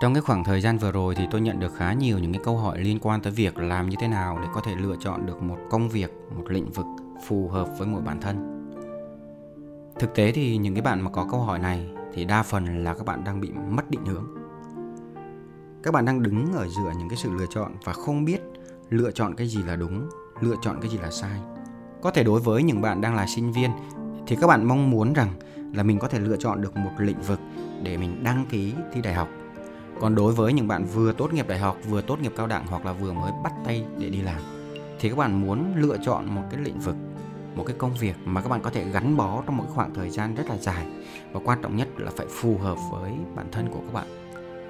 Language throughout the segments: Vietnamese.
Trong cái khoảng thời gian vừa rồi thì tôi nhận được khá nhiều những cái câu hỏi liên quan tới việc làm như thế nào để có thể lựa chọn được một công việc, một lĩnh vực phù hợp với mỗi bản thân. Thực tế thì những cái bạn mà có câu hỏi này thì đa phần là các bạn đang bị mất định hướng. Các bạn đang đứng ở giữa những cái sự lựa chọn và không biết lựa chọn cái gì là đúng, lựa chọn cái gì là sai. Có thể đối với những bạn đang là sinh viên thì các bạn mong muốn rằng là mình có thể lựa chọn được một lĩnh vực để mình đăng ký thi đại học còn đối với những bạn vừa tốt nghiệp đại học, vừa tốt nghiệp cao đẳng hoặc là vừa mới bắt tay để đi làm thì các bạn muốn lựa chọn một cái lĩnh vực, một cái công việc mà các bạn có thể gắn bó trong một khoảng thời gian rất là dài và quan trọng nhất là phải phù hợp với bản thân của các bạn.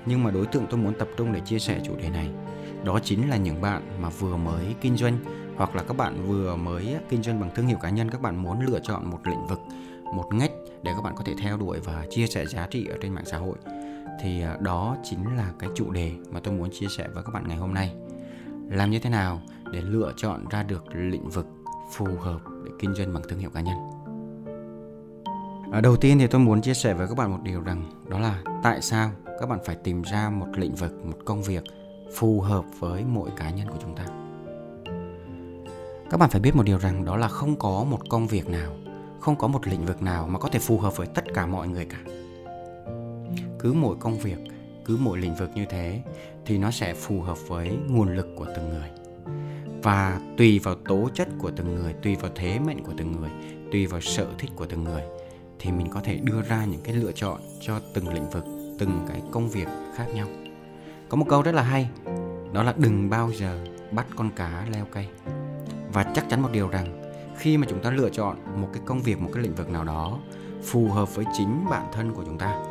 Nhưng mà đối tượng tôi muốn tập trung để chia sẻ chủ đề này đó chính là những bạn mà vừa mới kinh doanh hoặc là các bạn vừa mới kinh doanh bằng thương hiệu cá nhân các bạn muốn lựa chọn một lĩnh vực một ngách để các bạn có thể theo đuổi và chia sẻ giá trị ở trên mạng xã hội thì à, đó chính là cái chủ đề mà tôi muốn chia sẻ với các bạn ngày hôm nay. Làm như thế nào để lựa chọn ra được lĩnh vực phù hợp để kinh doanh bằng thương hiệu cá nhân? À, đầu tiên thì tôi muốn chia sẻ với các bạn một điều rằng đó là tại sao các bạn phải tìm ra một lĩnh vực, một công việc phù hợp với mỗi cá nhân của chúng ta. Các bạn phải biết một điều rằng đó là không có một công việc nào, không có một lĩnh vực nào mà có thể phù hợp với tất cả mọi người cả cứ mỗi công việc, cứ mỗi lĩnh vực như thế thì nó sẽ phù hợp với nguồn lực của từng người. Và tùy vào tố chất của từng người, tùy vào thế mệnh của từng người, tùy vào sở thích của từng người thì mình có thể đưa ra những cái lựa chọn cho từng lĩnh vực, từng cái công việc khác nhau. Có một câu rất là hay, đó là đừng bao giờ bắt con cá leo cây. Và chắc chắn một điều rằng, khi mà chúng ta lựa chọn một cái công việc, một cái lĩnh vực nào đó phù hợp với chính bản thân của chúng ta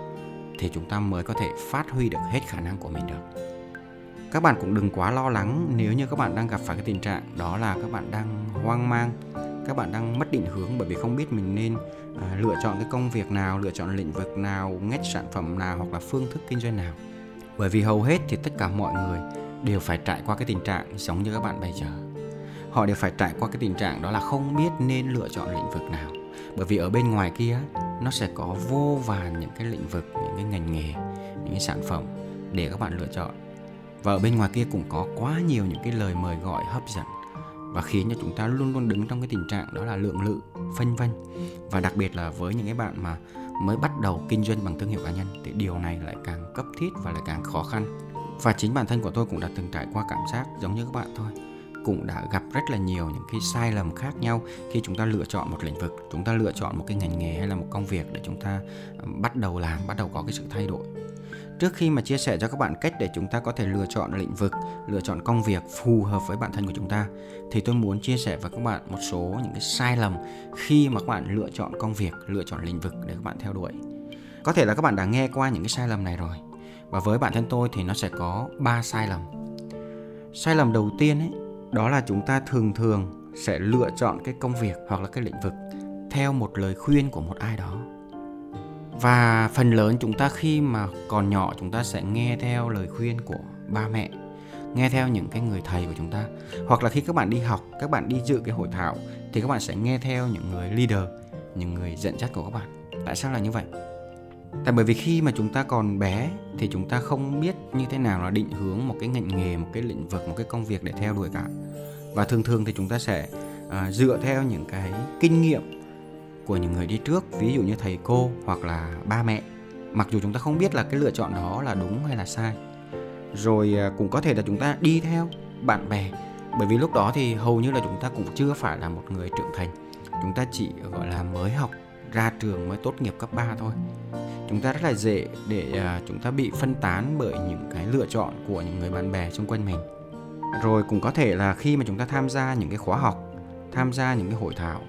thì chúng ta mới có thể phát huy được hết khả năng của mình được. Các bạn cũng đừng quá lo lắng nếu như các bạn đang gặp phải cái tình trạng đó là các bạn đang hoang mang các bạn đang mất định hướng bởi vì không biết mình nên à, lựa chọn cái công việc nào lựa chọn lĩnh vực nào ngách sản phẩm nào hoặc là phương thức kinh doanh nào. Bởi vì hầu hết thì tất cả mọi người đều phải trải qua cái tình trạng giống như các bạn bây giờ. Họ đều phải trải qua cái tình trạng đó là không biết nên lựa chọn lĩnh vực nào bởi vì ở bên ngoài kia, nó sẽ có vô vàn những cái lĩnh vực, những cái ngành nghề, những cái sản phẩm để các bạn lựa chọn. Và ở bên ngoài kia cũng có quá nhiều những cái lời mời gọi hấp dẫn và khiến cho chúng ta luôn luôn đứng trong cái tình trạng đó là lượng lự phân vân. Và đặc biệt là với những cái bạn mà mới bắt đầu kinh doanh bằng thương hiệu cá nhân thì điều này lại càng cấp thiết và lại càng khó khăn. Và chính bản thân của tôi cũng đã từng trải qua cảm giác giống như các bạn thôi cũng đã gặp rất là nhiều những cái sai lầm khác nhau khi chúng ta lựa chọn một lĩnh vực, chúng ta lựa chọn một cái ngành nghề hay là một công việc để chúng ta ờ, bắt đầu làm, bắt đầu có cái sự thay đổi. Trước khi mà chia sẻ cho các bạn cách để chúng ta có thể lựa chọn lĩnh vực, lựa chọn công việc phù hợp với bản thân của chúng ta, thì tôi muốn chia sẻ với các bạn một số những cái sai lầm khi mà các bạn lựa chọn công việc, lựa chọn lĩnh vực để các bạn theo đuổi. Có thể là các bạn đã nghe qua những cái sai lầm này rồi, và với bản thân tôi thì nó sẽ có 3 sai lầm. Sai lầm đầu tiên ấy đó là chúng ta thường thường sẽ lựa chọn cái công việc hoặc là cái lĩnh vực theo một lời khuyên của một ai đó. Và phần lớn chúng ta khi mà còn nhỏ, chúng ta sẽ nghe theo lời khuyên của ba mẹ, nghe theo những cái người thầy của chúng ta. Hoặc là khi các bạn đi học, các bạn đi dự cái hội thảo thì các bạn sẽ nghe theo những người leader, những người dẫn dắt của các bạn. Tại sao là như vậy? Tại bởi vì khi mà chúng ta còn bé thì chúng ta không biết như thế nào là định hướng một cái ngành nghề một cái lĩnh vực một cái công việc để theo đuổi cả. Và thường thường thì chúng ta sẽ à, dựa theo những cái kinh nghiệm của những người đi trước ví dụ như thầy cô hoặc là ba mẹ. Mặc dù chúng ta không biết là cái lựa chọn đó là đúng hay là sai. Rồi à, cũng có thể là chúng ta đi theo bạn bè bởi vì lúc đó thì hầu như là chúng ta cũng chưa phải là một người trưởng thành. Chúng ta chỉ gọi là mới học ra trường mới tốt nghiệp cấp 3 thôi. Chúng ta rất là dễ để uh, chúng ta bị phân tán bởi những cái lựa chọn của những người bạn bè xung quanh mình. Rồi cũng có thể là khi mà chúng ta tham gia những cái khóa học tham gia những cái hội thảo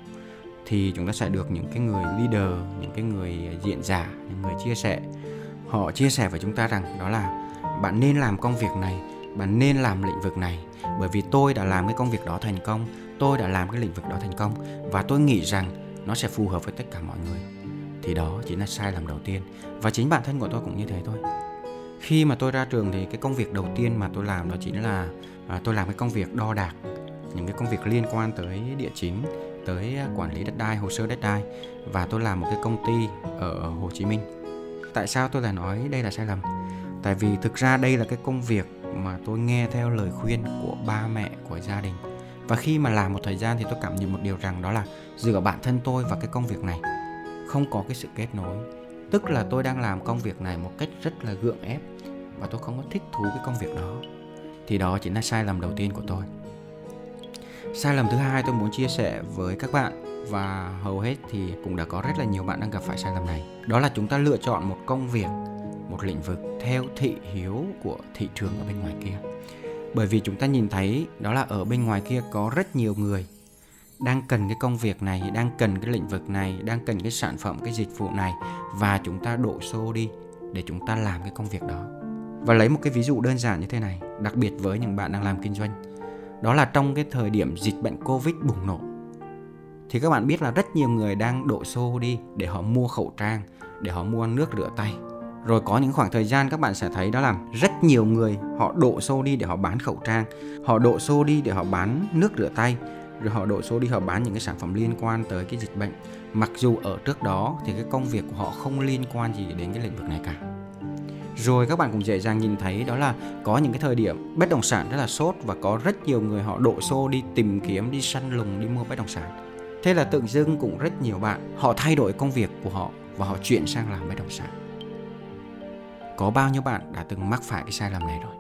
thì chúng ta sẽ được những cái người leader những cái người diễn giả những người chia sẻ. Họ chia sẻ với chúng ta rằng đó là bạn nên làm công việc này bạn nên làm lĩnh vực này bởi vì tôi đã làm cái công việc đó thành công tôi đã làm cái lĩnh vực đó thành công và tôi nghĩ rằng nó sẽ phù hợp với tất cả mọi người. Thì đó chính là sai lầm đầu tiên. Và chính bản thân của tôi cũng như thế thôi. Khi mà tôi ra trường thì cái công việc đầu tiên mà tôi làm đó chính là à, tôi làm cái công việc đo đạc những cái công việc liên quan tới địa chính tới à, quản lý đất đai hồ sơ đất đai. Và tôi làm một cái công ty ở Hồ Chí Minh. Tại sao tôi lại nói đây là sai lầm? Tại vì thực ra đây là cái công việc mà tôi nghe theo lời khuyên của ba mẹ của gia đình và khi mà làm một thời gian thì tôi cảm nhận một điều rằng đó là giữa bản thân tôi và cái công việc này không có cái sự kết nối. Tức là tôi đang làm công việc này một cách rất là gượng ép và tôi không có thích thú cái công việc đó. Thì đó chính là sai lầm đầu tiên của tôi. Sai lầm thứ hai tôi muốn chia sẻ với các bạn và hầu hết thì cũng đã có rất là nhiều bạn đang gặp phải sai lầm này. Đó là chúng ta lựa chọn một công việc, một lĩnh vực theo thị hiếu của thị trường ở bên ngoài kia bởi vì chúng ta nhìn thấy đó là ở bên ngoài kia có rất nhiều người đang cần cái công việc này, đang cần cái lĩnh vực này, đang cần cái sản phẩm, cái dịch vụ này. Và chúng ta đổ xô đi để chúng ta làm cái công việc đó. Và lấy một cái ví dụ đơn giản như thế này, đặc biệt với những bạn đang làm kinh doanh. Đó là trong cái thời điểm dịch bệnh covid bùng nổ, thì các bạn biết là rất nhiều người đang đổ xô đi để họ mua khẩu trang, để họ mua nước rửa tay rồi có những khoảng thời gian các bạn sẽ thấy đó là rất nhiều người họ đổ xô đi để họ bán khẩu trang, họ đổ xô đi để họ bán nước rửa tay, rồi họ đổ xô đi họ bán những cái sản phẩm liên quan tới cái dịch bệnh. Mặc dù ở trước đó thì cái công việc của họ không liên quan gì đến cái lĩnh vực này cả. Rồi các bạn cũng dễ dàng nhìn thấy đó là có những cái thời điểm bất động sản rất là sốt và có rất nhiều người họ đổ xô đi tìm kiếm, đi săn lùng, đi mua bất động sản. Thế là tự dưng cũng rất nhiều bạn họ thay đổi công việc của họ và họ chuyển sang làm bất động sản có bao nhiêu bạn đã từng mắc phải cái sai lầm này rồi?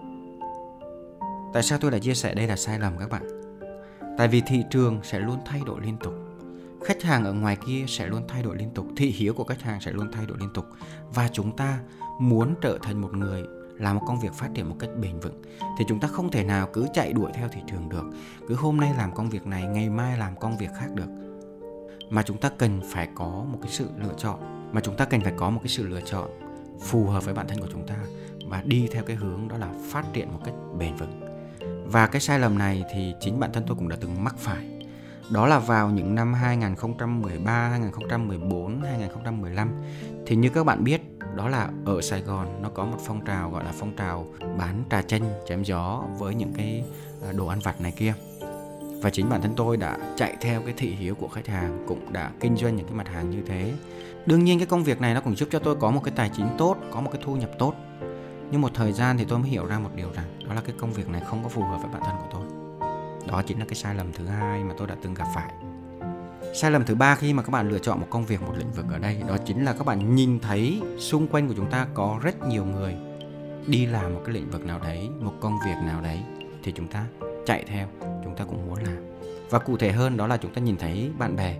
Tại sao tôi lại chia sẻ đây là sai lầm các bạn? Tại vì thị trường sẽ luôn thay đổi liên tục. Khách hàng ở ngoài kia sẽ luôn thay đổi liên tục. Thị hiếu của khách hàng sẽ luôn thay đổi liên tục. Và chúng ta muốn trở thành một người làm một công việc phát triển một cách bền vững, thì chúng ta không thể nào cứ chạy đuổi theo thị trường được. Cứ hôm nay làm công việc này, ngày mai làm công việc khác được. Mà chúng ta cần phải có một cái sự lựa chọn. Mà chúng ta cần phải có một cái sự lựa chọn phù hợp với bản thân của chúng ta và đi theo cái hướng đó là phát triển một cách bền vững. Và cái sai lầm này thì chính bản thân tôi cũng đã từng mắc phải. Đó là vào những năm 2013, 2014, 2015 thì như các bạn biết đó là ở Sài Gòn nó có một phong trào gọi là phong trào bán trà chanh chém gió với những cái à, đồ ăn vặt này kia. Và chính bản thân tôi đã chạy theo cái thị hiếu của khách hàng cũng đã kinh doanh những cái mặt hàng như thế đương nhiên cái công việc này nó cũng giúp cho tôi có một cái tài chính tốt, có một cái thu nhập tốt. Nhưng một thời gian thì tôi mới hiểu ra một điều rằng đó là cái công việc này không có phù hợp với bản thân của tôi. Đó chính là cái sai lầm thứ hai mà tôi đã từng gặp phải. Sai lầm thứ ba khi mà các bạn lựa chọn một công việc, một lĩnh vực ở đây, đó chính là các bạn nhìn thấy xung quanh của chúng ta có rất nhiều người đi làm một cái lĩnh vực nào đấy, một công việc nào đấy, thì chúng ta chạy theo, chúng ta cũng muốn làm. Và cụ thể hơn đó là chúng ta nhìn thấy bạn bè,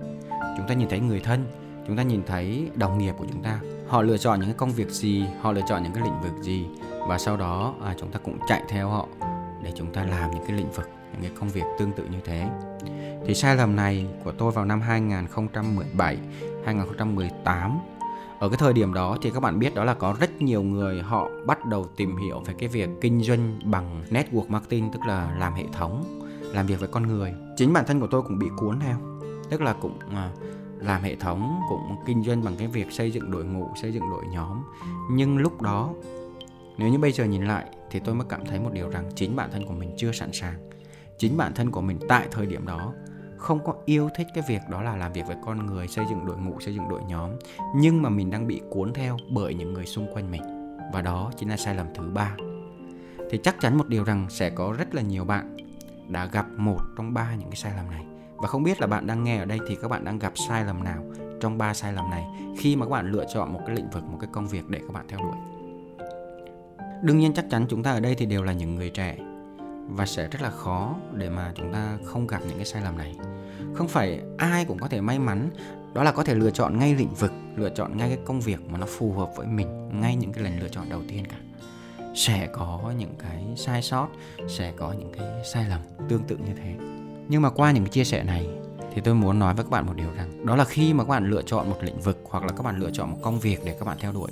chúng ta nhìn thấy người thân chúng ta nhìn thấy đồng nghiệp của chúng ta. Họ lựa chọn những cái công việc gì họ lựa chọn những cái lĩnh vực gì và sau đó à, chúng ta cũng chạy theo họ để chúng ta làm những cái lĩnh vực những cái công việc tương tự như thế. Thì sai lầm này của tôi vào năm 2017 2018 ở cái thời điểm đó thì các bạn biết đó là có rất nhiều người họ bắt đầu tìm hiểu về cái việc kinh doanh bằng network marketing tức là làm hệ thống làm việc với con người. Chính bản thân của tôi cũng bị cuốn theo tức là cũng à, làm hệ thống cũng kinh doanh bằng cái việc xây dựng đội ngũ, xây dựng đội nhóm. Nhưng lúc đó, nếu như bây giờ nhìn lại thì tôi mới cảm thấy một điều rằng chính bản thân của mình chưa sẵn sàng. Chính bản thân của mình tại thời điểm đó không có yêu thích cái việc đó là làm việc với con người, xây dựng đội ngũ, xây dựng đội nhóm. Nhưng mà mình đang bị cuốn theo bởi những người xung quanh mình. Và đó chính là sai lầm thứ ba. Thì chắc chắn một điều rằng sẽ có rất là nhiều bạn đã gặp một trong ba những cái sai lầm này và không biết là bạn đang nghe ở đây thì các bạn đang gặp sai lầm nào trong ba sai lầm này khi mà các bạn lựa chọn một cái lĩnh vực, một cái công việc để các bạn theo đuổi. Đương nhiên chắc chắn chúng ta ở đây thì đều là những người trẻ và sẽ rất là khó để mà chúng ta không gặp những cái sai lầm này. Không phải ai cũng có thể may mắn, đó là có thể lựa chọn ngay lĩnh vực, lựa chọn ngay cái công việc mà nó phù hợp với mình, ngay những cái lần lựa chọn đầu tiên cả. Sẽ có những cái sai sót, sẽ có những cái sai lầm tương tự như thế nhưng mà qua những cái chia sẻ này thì tôi muốn nói với các bạn một điều rằng, đó là khi mà các bạn lựa chọn một lĩnh vực hoặc là các bạn lựa chọn một công việc để các bạn theo đuổi,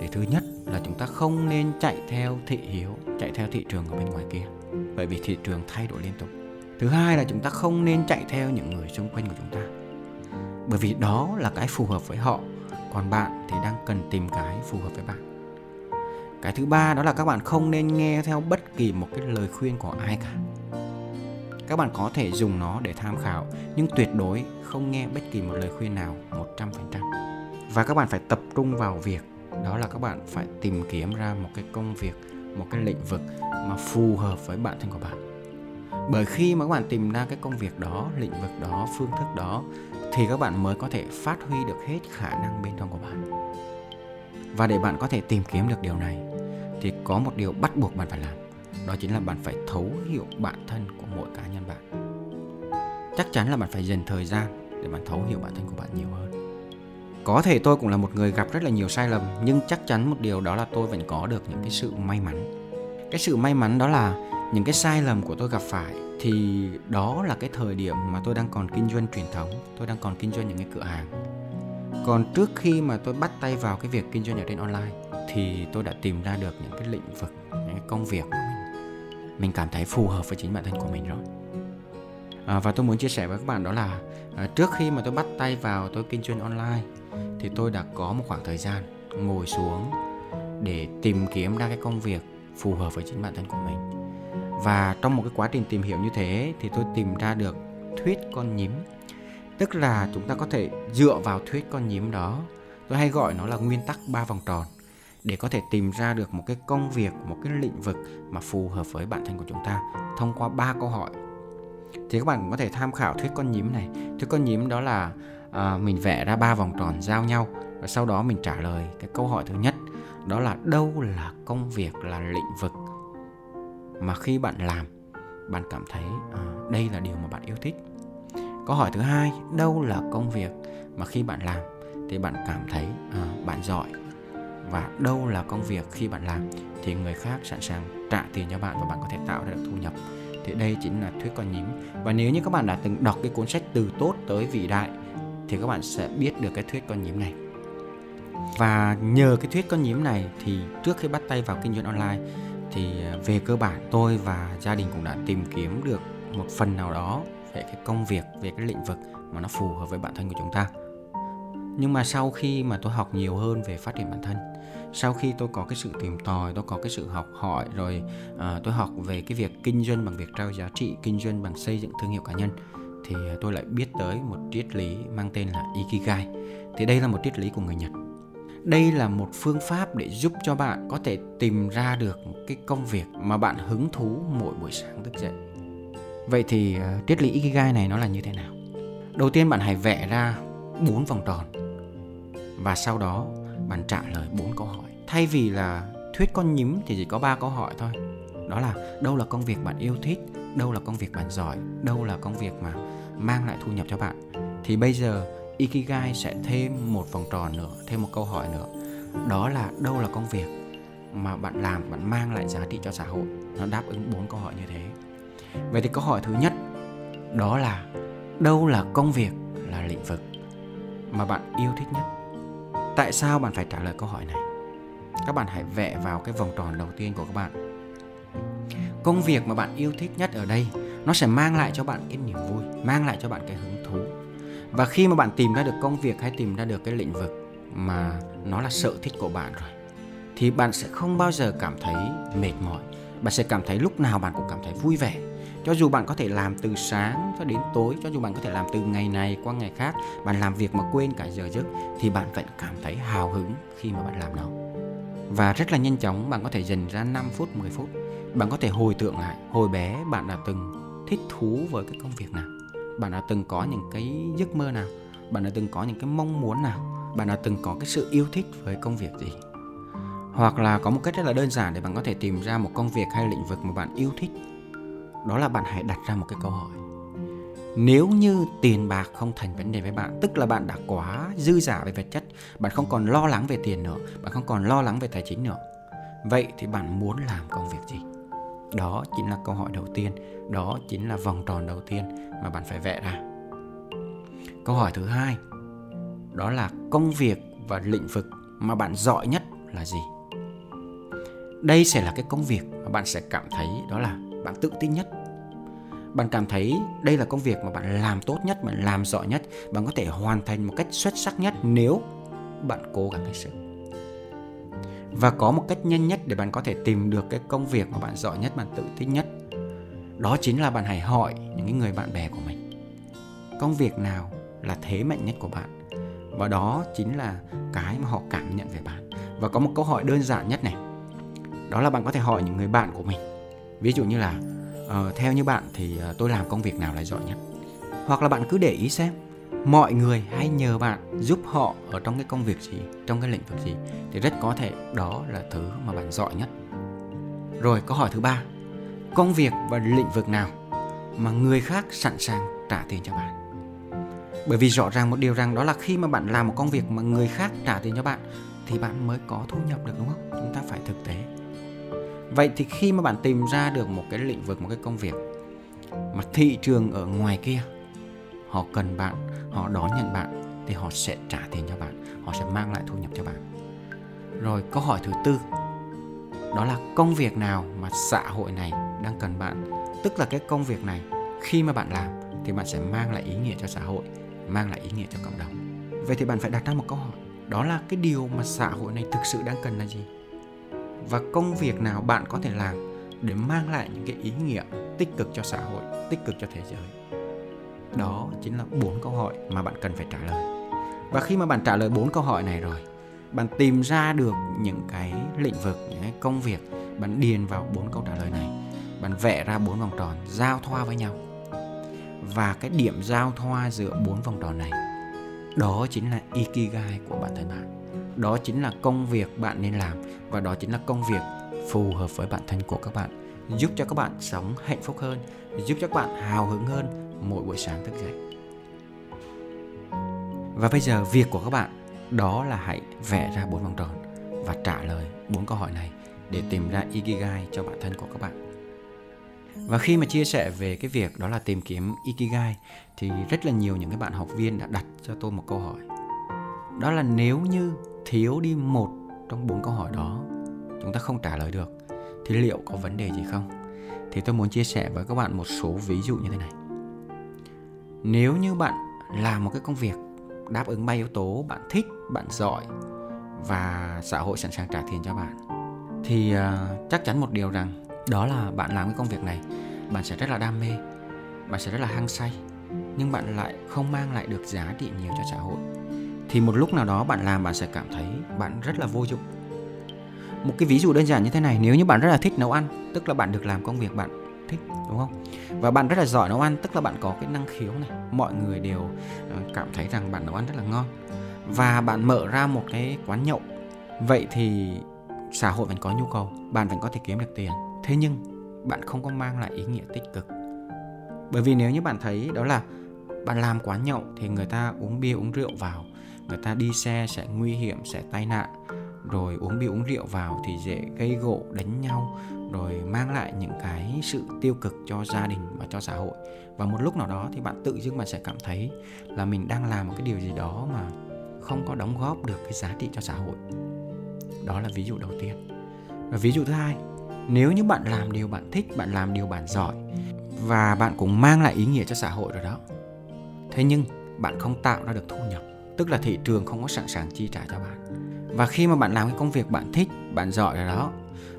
thì thứ nhất là chúng ta không nên chạy theo thị hiếu, chạy theo thị trường ở bên ngoài kia, bởi vì thị trường thay đổi liên tục. Thứ hai là chúng ta không nên chạy theo những người xung quanh của chúng ta, bởi vì đó là cái phù hợp với họ, còn bạn thì đang cần tìm cái phù hợp với bạn. Cái thứ ba đó là các bạn không nên nghe theo bất kỳ một cái lời khuyên của ai cả các bạn có thể dùng nó để tham khảo nhưng tuyệt đối không nghe bất kỳ một lời khuyên nào 100%. Và các bạn phải tập trung vào việc đó là các bạn phải tìm kiếm ra một cái công việc, một cái lĩnh vực mà phù hợp với bản thân của bạn. Bởi khi mà các bạn tìm ra cái công việc đó, lĩnh vực đó, phương thức đó thì các bạn mới có thể phát huy được hết khả năng bên trong của bạn. Và để bạn có thể tìm kiếm được điều này thì có một điều bắt buộc bạn phải làm đó chính là bạn phải thấu hiểu bản thân của mỗi cá nhân bạn. Chắc chắn là bạn phải dành thời gian để bạn thấu hiểu bản thân của bạn nhiều hơn. Có thể tôi cũng là một người gặp rất là nhiều sai lầm, nhưng chắc chắn một điều đó là tôi vẫn có được những cái sự may mắn. Cái sự may mắn đó là những cái sai lầm của tôi gặp phải thì đó là cái thời điểm mà tôi đang còn kinh doanh truyền thống, tôi đang còn kinh doanh những cái cửa hàng. Còn trước khi mà tôi bắt tay vào cái việc kinh doanh ở trên online thì tôi đã tìm ra được những cái lĩnh vực, những cái công việc mình cảm thấy phù hợp với chính bản thân của mình rồi. À, và tôi muốn chia sẻ với các bạn đó là à, trước khi mà tôi bắt tay vào tôi kinh doanh online thì tôi đã có một khoảng thời gian ngồi xuống để tìm kiếm ra cái công việc phù hợp với chính bản thân của mình. Và trong một cái quá trình tìm hiểu như thế thì tôi tìm ra được thuyết con nhím. Tức là chúng ta có thể dựa vào thuyết con nhím đó tôi hay gọi nó là nguyên tắc ba vòng tròn để có thể tìm ra được một cái công việc một cái lĩnh vực mà phù hợp với bản thân của chúng ta thông qua ba câu hỏi. Thì các bạn cũng có thể tham khảo thuyết con nhím này. Thuyết con nhím đó là à, mình vẽ ra ba vòng tròn giao nhau và sau đó mình trả lời cái câu hỏi thứ nhất. Đó là đâu là công việc là lĩnh vực mà khi bạn làm bạn cảm thấy à, đây là điều mà bạn yêu thích? Câu hỏi thứ hai đâu là công việc mà khi bạn làm thì bạn cảm thấy à, bạn giỏi? Và đâu là công việc khi bạn làm, thì người khác sẵn sàng trả tiền cho bạn và bạn có thể tạo ra được thu nhập. Thì đây chính là thuyết con nhím. Và nếu như các bạn đã từng đọc cái cuốn sách từ tốt tới vĩ đại, thì các bạn sẽ biết được cái thuyết con nhím này. Và nhờ cái thuyết con nhím này, thì trước khi bắt tay vào kinh doanh online, thì à, về cơ bản tôi và gia đình cũng đã tìm kiếm được một phần nào đó về cái công việc, về cái lĩnh vực mà nó phù hợp với bản thân của chúng ta. Nhưng mà sau khi mà tôi học nhiều hơn về phát triển bản thân sau khi tôi có cái sự tìm tòi tôi có cái sự học hỏi rồi à, tôi học về cái việc kinh doanh bằng việc trao giá trị kinh doanh bằng xây dựng thương hiệu cá nhân thì à, tôi lại biết tới một triết lý mang tên là ikigai. Thì đây là một triết lý của người nhật. Đây là một phương pháp để giúp cho bạn có thể tìm ra được cái công việc mà bạn hứng thú mỗi buổi sáng thức dậy. Vậy thì uh, triết lý ikigai này nó là như thế nào? Đầu tiên bạn hãy vẽ ra bốn vòng tròn và sau đó bạn trả lời bốn câu hỏi. Thay vì là thuyết con nhím thì chỉ có ba câu hỏi thôi. Đó là, đâu là công việc bạn yêu thích? Đâu là công việc bạn giỏi? Đâu là công việc mà mang lại thu nhập cho bạn? Thì bây giờ, ikigai sẽ thêm một vòng tròn nữa, thêm một câu hỏi nữa. Đó là, đâu là công việc mà bạn làm, bạn mang lại giá trị cho xã hội? Nó đáp ứng bốn câu hỏi như thế. Vậy thì câu hỏi thứ nhất, đó là, đâu là công việc là lĩnh vực mà bạn yêu thích nhất? Tại sao bạn phải trả lời câu hỏi này? Các bạn hãy vẽ vào cái vòng tròn đầu tiên của các bạn. Công việc mà bạn yêu thích nhất ở đây, nó sẽ mang lại cho bạn cái niềm vui, mang lại cho bạn cái hứng thú. Và khi mà bạn tìm ra được công việc hay tìm ra được cái lĩnh vực mà nó là sở thích của bạn rồi, thì bạn sẽ không bao giờ cảm thấy mệt mỏi. Bạn sẽ cảm thấy lúc nào bạn cũng cảm thấy vui vẻ cho dù bạn có thể làm từ sáng cho đến tối, cho dù bạn có thể làm từ ngày này qua ngày khác, bạn làm việc mà quên cả giờ giấc, thì bạn vẫn cảm thấy hào hứng khi mà bạn làm nó. Và rất là nhanh chóng, bạn có thể dành ra 5 phút 10 phút. Bạn có thể hồi tưởng lại, hồi bé bạn đã từng thích thú với cái công việc nào. Bạn đã từng có những cái giấc mơ nào. Bạn đã từng có những cái mong muốn nào. Bạn đã từng có cái sự yêu thích với công việc gì. Hoặc là có một cách rất là đơn giản để bạn có thể tìm ra một công việc hay lĩnh vực mà bạn yêu thích đó là bạn hãy đặt ra một cái câu hỏi. Nếu như tiền bạc không thành vấn đề với bạn, tức là bạn đã quá dư giả về vật chất, bạn không còn lo lắng về tiền nữa, bạn không còn lo lắng về tài chính nữa, vậy thì bạn muốn làm công việc gì? Đó chính là câu hỏi đầu tiên, đó chính là vòng tròn đầu tiên mà bạn phải vẽ ra. Câu hỏi thứ hai, đó là công việc và lĩnh vực mà bạn giỏi nhất là gì? Đây sẽ là cái công việc mà bạn sẽ cảm thấy đó là bạn tự tin nhất. Bạn cảm thấy đây là công việc mà bạn làm tốt nhất, bạn làm giỏi nhất, bạn có thể hoàn thành một cách xuất sắc nhất nếu bạn cố gắng hết sức. Và có một cách nhanh nhất để bạn có thể tìm được cái công việc mà bạn giỏi nhất, bạn tự thích nhất. Đó chính là bạn hãy hỏi những người bạn bè của mình, công việc nào là thế mạnh nhất của bạn? Và đó chính là cái mà họ cảm nhận về bạn. Và có một câu hỏi đơn giản nhất này, đó là bạn có thể hỏi những người bạn của mình ví dụ như là uh, theo như bạn thì uh, tôi làm công việc nào là giỏi nhất? Hoặc là bạn cứ để ý xem mọi người hay nhờ bạn giúp họ ở trong cái công việc gì trong cái lĩnh vực gì thì rất có thể đó là thứ mà bạn giỏi nhất. Rồi câu hỏi thứ ba. Công việc và lĩnh vực nào mà người khác sẵn sàng trả tiền cho bạn? Bởi vì rõ ràng một điều rằng đó là khi mà bạn làm một công việc mà người khác trả tiền cho bạn thì bạn mới có thu nhập được đúng không? Chúng ta phải thực tế vậy thì khi mà bạn tìm ra được một cái lĩnh vực, một cái công việc mà thị trường ở ngoài kia, họ cần bạn, họ đón nhận bạn, thì họ sẽ trả tiền cho bạn, họ sẽ mang lại thu nhập cho bạn. Rồi, câu hỏi thứ tư, đó là công việc nào mà xã hội này đang cần bạn? Tức là cái công việc này khi mà bạn làm thì bạn sẽ mang lại ý nghĩa cho xã hội, mang lại ý nghĩa cho cộng đồng. Vậy thì bạn phải đặt ra một câu hỏi, đó là cái điều mà xã hội này thực sự đang cần là gì? Và công việc nào bạn có thể làm để mang lại những cái ý nghĩa tích cực cho xã hội, tích cực cho thế giới? Đó chính là bốn câu hỏi mà bạn cần phải trả lời. Và khi mà bạn trả lời bốn câu hỏi này rồi, bạn tìm ra được những cái lĩnh vực, những cái công việc, bạn điền vào bốn câu trả lời này, bạn vẽ ra bốn vòng tròn, giao thoa với nhau. Và cái điểm giao thoa giữa bốn vòng tròn này, đó chính là ikigai của bản thân bạn đó chính là công việc bạn nên làm và đó chính là công việc phù hợp với bản thân của các bạn, giúp cho các bạn sống hạnh phúc hơn, giúp cho các bạn hào hứng hơn mỗi buổi sáng thức dậy. Và bây giờ việc của các bạn, đó là hãy vẽ ra bốn vòng tròn và trả lời bốn câu hỏi này để tìm ra ikigai cho bản thân của các bạn. Và khi mà chia sẻ về cái việc đó là tìm kiếm ikigai, thì rất là nhiều những cái bạn học viên đã đặt cho tôi một câu hỏi. Đó là nếu như thiếu đi một trong bốn câu hỏi đó chúng ta không trả lời được thì liệu có vấn đề gì không? Thì tôi muốn chia sẻ với các bạn một số ví dụ như thế này. Nếu như bạn làm một cái công việc đáp ứng ba yếu tố bạn thích bạn giỏi và xã hội sẵn sàng trả tiền cho bạn thì uh, chắc chắn một điều rằng đó là bạn làm cái công việc này bạn sẽ rất là đam mê bạn sẽ rất là hăng say nhưng bạn lại không mang lại được giá trị nhiều cho xã hội thì một lúc nào đó bạn làm bạn sẽ cảm thấy bạn rất là vô dụng. Một cái ví dụ đơn giản như thế này, nếu như bạn rất là thích nấu ăn, tức là bạn được làm công việc bạn thích, đúng không? Và bạn rất là giỏi nấu ăn, tức là bạn có cái năng khiếu này. Mọi người đều ờ, cảm thấy rằng bạn nấu ăn rất là ngon. Và bạn mở ra một cái quán nhậu. Vậy thì xã hội vẫn có nhu cầu, bạn vẫn có thể kiếm được tiền. Thế nhưng bạn không có mang lại ý nghĩa tích cực. Bởi vì nếu như bạn thấy đó là bạn làm quán nhậu thì người ta uống bia, uống rượu vào người ta đi xe sẽ nguy hiểm, sẽ tai nạn, rồi uống bia uống rượu vào thì dễ gây gỗ đánh nhau, rồi mang lại những cái sự tiêu cực cho gia đình và cho xã hội. Và một lúc nào đó thì bạn tự dưng bạn sẽ cảm thấy là mình đang làm một cái điều gì đó mà không có đóng góp được cái giá trị cho xã hội. Đó là ví dụ đầu tiên. Và ví dụ thứ hai, nếu như bạn làm điều bạn thích, bạn làm điều bạn giỏi và bạn cũng mang lại ý nghĩa cho xã hội rồi đó, thế nhưng bạn không tạo ra được thu nhập tức là thị trường không có sẵn sàng chi trả cho bạn. Và khi mà bạn làm cái công việc bạn thích, bạn giỏi rồi đó,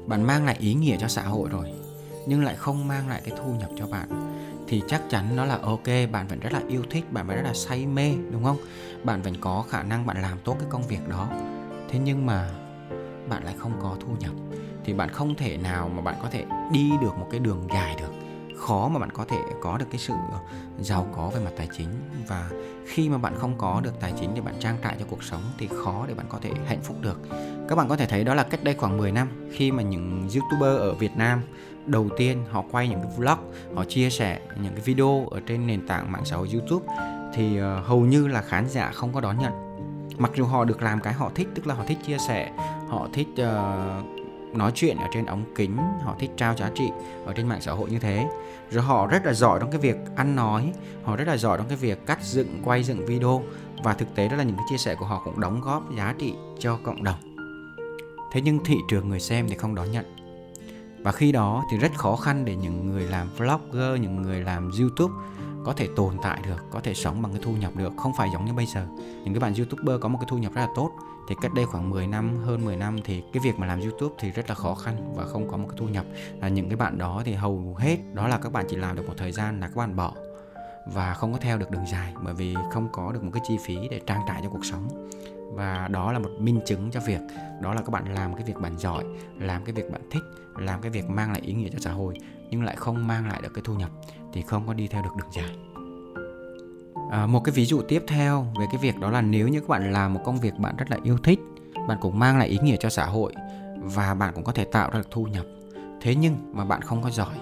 bạn mang lại ý nghĩa cho xã hội rồi, nhưng lại không mang lại cái thu nhập cho bạn, thì chắc chắn nó là ok, bạn vẫn rất là yêu thích, bạn vẫn rất là say mê, đúng không? Bạn vẫn có khả năng bạn làm tốt cái công việc đó. Thế nhưng mà bạn lại không có thu nhập, thì bạn không thể nào mà bạn có thể đi được một cái đường dài được khó mà bạn có thể có được cái sự giàu có về mặt tài chính. Và khi mà bạn không có được tài chính để bạn trang trải cho cuộc sống thì khó để bạn có thể hạnh phúc được. Các bạn có thể thấy đó là cách đây khoảng 10 năm khi mà những youtuber ở Việt Nam đầu tiên họ quay những cái vlog họ chia sẻ những cái video ở trên nền tảng mạng xã hội YouTube thì ờ, hầu như là khán giả không có đón nhận. Mặc dù họ được làm cái họ thích tức là họ thích chia sẻ họ thích uh, nói chuyện ở trên ống kính, họ thích trao giá trị ở trên mạng xã hội như thế. Rồi họ rất là giỏi trong cái việc ăn nói, họ rất là giỏi trong cái việc cắt dựng, quay dựng video. Và thực tế đó là những cái chia sẻ của họ cũng đóng góp giá trị cho cộng đồng. Thế nhưng thị trường người xem thì không đón nhận. Và khi đó thì rất khó khăn để những người làm vlogger, những người làm youtube có thể tồn tại được, có thể sống bằng cái thu nhập được. Không phải giống như bây giờ. Những cái bạn youtuber có một cái thu nhập rất là tốt thì cách đây khoảng 10 năm, hơn 10 năm thì cái việc mà làm youtube thì rất là khó khăn và không có một cái thu nhập. Là những cái bạn đó thì hầu hết, đó là các bạn chỉ làm được một thời gian là các bạn bỏ và không có theo được đường dài bởi vì không có được một cái chi phí để trang trải cho cuộc sống. Và đó là một minh chứng cho việc, đó là các bạn làm cái việc bạn giỏi, làm cái việc bạn thích, làm cái việc mang lại ý nghĩa cho xã hội nhưng lại không mang lại được cái thu nhập thì không có đi theo được đường dài à, một cái ví dụ tiếp theo về cái việc đó là nếu như các bạn làm một công việc bạn rất là yêu thích bạn cũng mang lại ý nghĩa cho xã hội và bạn cũng có thể tạo ra được thu nhập. Thế nhưng mà bạn không có giỏi.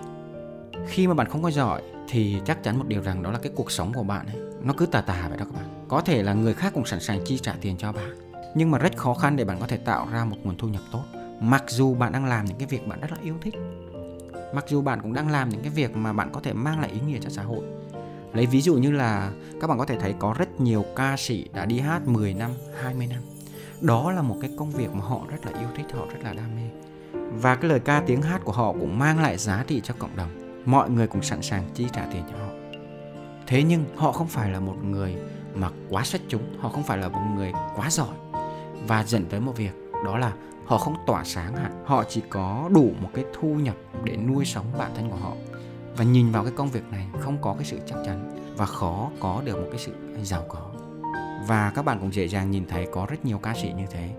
Khi mà bạn không có giỏi thì chắc chắn một điều rằng đó là cái cuộc sống của bạn ấy nó cứ tà tà vậy đó các bạn. Có thể là người khác cũng sẵn sàng chi trả tiền cho bạn nhưng mà rất khó khăn để bạn có thể tạo ra một nguồn thu nhập tốt. Mặc dù bạn đang làm những cái việc bạn rất là yêu thích mặc dù bạn cũng đang làm những cái việc mà bạn có thể mang lại ý nghĩa cho xã hội lấy ví dụ như là các bạn có thể thấy có rất nhiều ca sĩ đã đi hát 10 năm 20 năm. Đó là một cái công việc mà họ rất là yêu thích, họ rất là đam mê. Và cái lời ca tiếng hát của họ cũng mang lại giá trị cho cộng đồng. Mọi người cũng sẵn sàng chi trả tiền cho họ. Thế nhưng họ không phải là một người mà quá xuất chúng, họ không phải là một người quá giỏi. Và dẫn tới một việc, đó là họ không tỏa sáng hẳn. Họ chỉ có đủ một cái thu nhập để nuôi sống bản thân của họ và nhìn vào cái công việc này không có cái sự chắc chắn và khó có được một cái sự giàu có và các bạn cũng dễ dàng nhìn thấy có rất nhiều ca sĩ như thế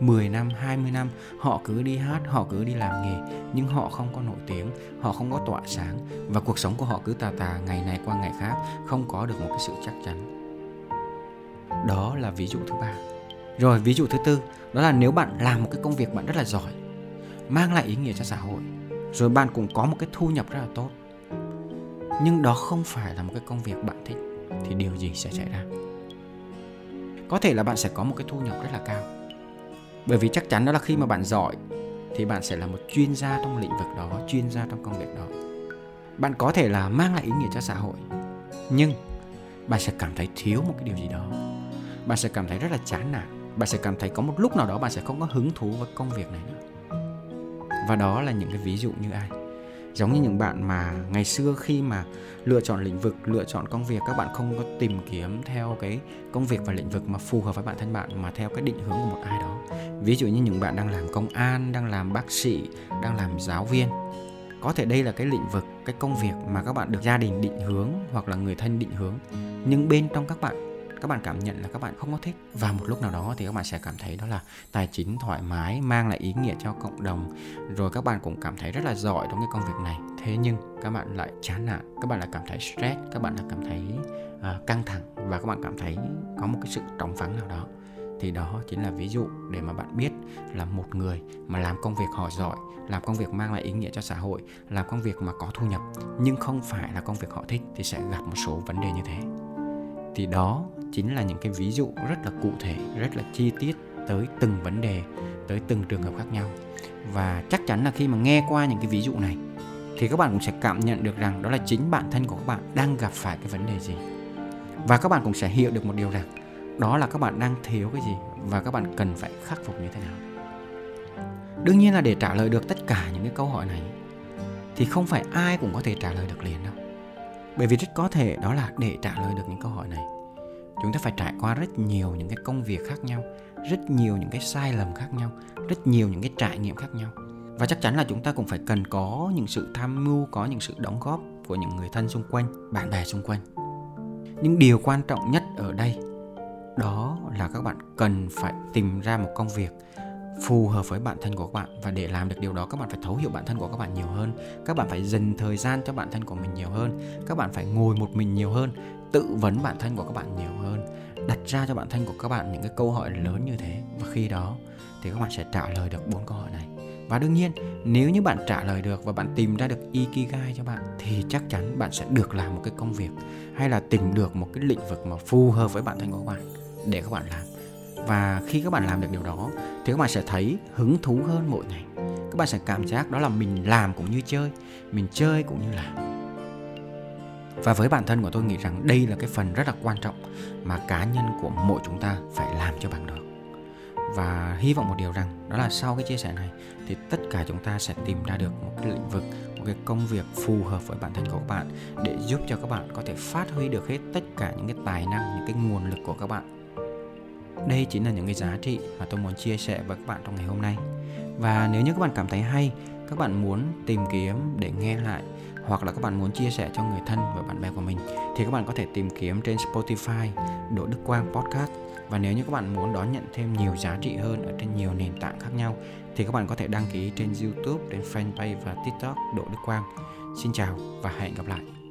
10 năm, 20 năm họ cứ đi hát, họ cứ đi làm nghề nhưng họ không có nổi tiếng, họ không có tỏa sáng và cuộc sống của họ cứ tà tà ngày này qua ngày khác không có được một cái sự chắc chắn. Đó là ví dụ thứ ba. Rồi ví dụ thứ tư đó là nếu bạn làm một cái công việc bạn rất là giỏi mang lại ý nghĩa cho xã hội rồi bạn cũng có một cái thu nhập rất là tốt nhưng đó không phải là một cái công việc bạn thích, thì điều gì sẽ xảy ra? Có thể là bạn sẽ có một cái thu nhập rất là cao. Bởi vì chắc chắn đó là khi mà bạn giỏi, thì bạn sẽ là một chuyên gia trong lĩnh vực đó, chuyên gia trong công việc đó. Bạn có thể là mang lại ý nghĩa cho xã hội, nhưng bạn sẽ cảm thấy thiếu một cái điều gì đó. Bạn sẽ cảm thấy rất là chán nản, bạn sẽ cảm thấy có một lúc nào đó bạn sẽ không có hứng thú với công việc này nữa. Và đó là những cái ví dụ như ai? Giống như những bạn mà ngày xưa khi mà lựa chọn lĩnh vực, lựa chọn công việc, các bạn không có tìm kiếm theo cái công việc và lĩnh vực mà phù hợp với bản thân bạn mà theo cái định hướng của một ai đó. Ví dụ như những bạn đang làm công an, đang làm bác sĩ, đang làm giáo viên. Có thể đây là cái lĩnh vực, cái công việc mà các bạn được gia đình định hướng hoặc là người thân định hướng. Nhưng bên trong các bạn các bạn cảm nhận là các bạn không có thích. Và một lúc nào đó thì các bạn sẽ cảm thấy đó là tài chính thoải mái mang lại ý nghĩa cho cộng đồng. Rồi các bạn cũng cảm thấy rất là giỏi trong cái công việc này. Thế nhưng các bạn lại chán nản các bạn lại cảm thấy stress các bạn lại cảm thấy uh, căng thẳng và các bạn cảm thấy có một cái sự trống vắng nào đó. Thì đó chính là ví dụ để mà bạn biết là một người mà làm công việc họ giỏi làm công việc mang lại ý nghĩa cho xã hội làm công việc mà có thu nhập nhưng không phải là công việc họ thích thì sẽ gặp một số vấn đề như thế. Thì đó chính là những cái ví dụ rất là cụ thể, rất là chi tiết tới từng vấn đề, tới từng trường hợp khác nhau. Và chắc chắn là khi mà nghe qua những cái ví dụ này, thì các bạn cũng sẽ cảm nhận được rằng đó là chính bản thân của các bạn đang gặp phải cái vấn đề gì. Và các bạn cũng sẽ hiểu được một điều rằng đó là các bạn đang thiếu cái gì và các bạn cần phải khắc phục như thế nào. Đương nhiên là để trả lời được tất cả những cái câu hỏi này, thì không phải ai cũng có thể trả lời được liền đâu. Bởi vì rất có thể đó là để trả lời được những câu hỏi này chúng ta phải trải qua rất nhiều những cái công việc khác nhau, rất nhiều những cái sai lầm khác nhau, rất nhiều những cái trải nghiệm khác nhau. Và chắc chắn là chúng ta cũng phải cần có những sự tham mưu, có những sự đóng góp của những người thân xung quanh, bạn bè xung quanh. Những điều quan trọng nhất ở đây, đó là các bạn cần phải tìm ra một công việc phù hợp với bản thân của các bạn. Và để làm được điều đó, các bạn phải thấu hiểu bản thân của các bạn nhiều hơn. Các bạn phải dành thời gian cho bản thân của mình nhiều hơn. Các bạn phải ngồi một mình nhiều hơn. Tự vấn bản thân của các bạn nhiều hơn. Đặt ra cho bản thân của các bạn những cái câu hỏi lớn như thế. Và khi đó thì các bạn sẽ trả lời được bốn câu hỏi này. Và đương nhiên, nếu như bạn trả lời được và bạn tìm ra được ikigai cho bạn, thì chắc chắn bạn sẽ được làm một cái công việc hay là tìm được một cái lĩnh vực mà phù hợp với bản thân của các bạn để các bạn làm và khi các bạn làm được điều đó, thì các bạn sẽ thấy hứng thú hơn mỗi ngày. Các bạn sẽ cảm giác đó là mình làm cũng như chơi, mình chơi cũng như làm. Và với bản thân của tôi nghĩ rằng đây là cái phần rất là quan trọng mà cá nhân của mỗi chúng ta phải làm cho bằng được. Và hy vọng một điều rằng đó là sau cái chia sẻ này, thì tất cả chúng ta sẽ tìm ra được một cái lĩnh vực, một cái công việc phù hợp với bản thân của các bạn để giúp cho các bạn có thể phát huy được hết tất cả những cái tài năng, những cái nguồn lực của các bạn đây chính là những cái giá trị mà tôi muốn chia sẻ với các bạn trong ngày hôm nay và nếu như các bạn cảm thấy hay các bạn muốn tìm kiếm để nghe lại hoặc là các bạn muốn chia sẻ cho người thân và bạn bè của mình thì các bạn có thể tìm kiếm trên Spotify Đỗ Đức Quang Podcast và nếu như các bạn muốn đón nhận thêm nhiều giá trị hơn ở trên nhiều nền tảng khác nhau thì các bạn có thể đăng ký trên YouTube, trên fanpage và TikTok Đỗ Đức Quang. Xin chào và hẹn gặp lại.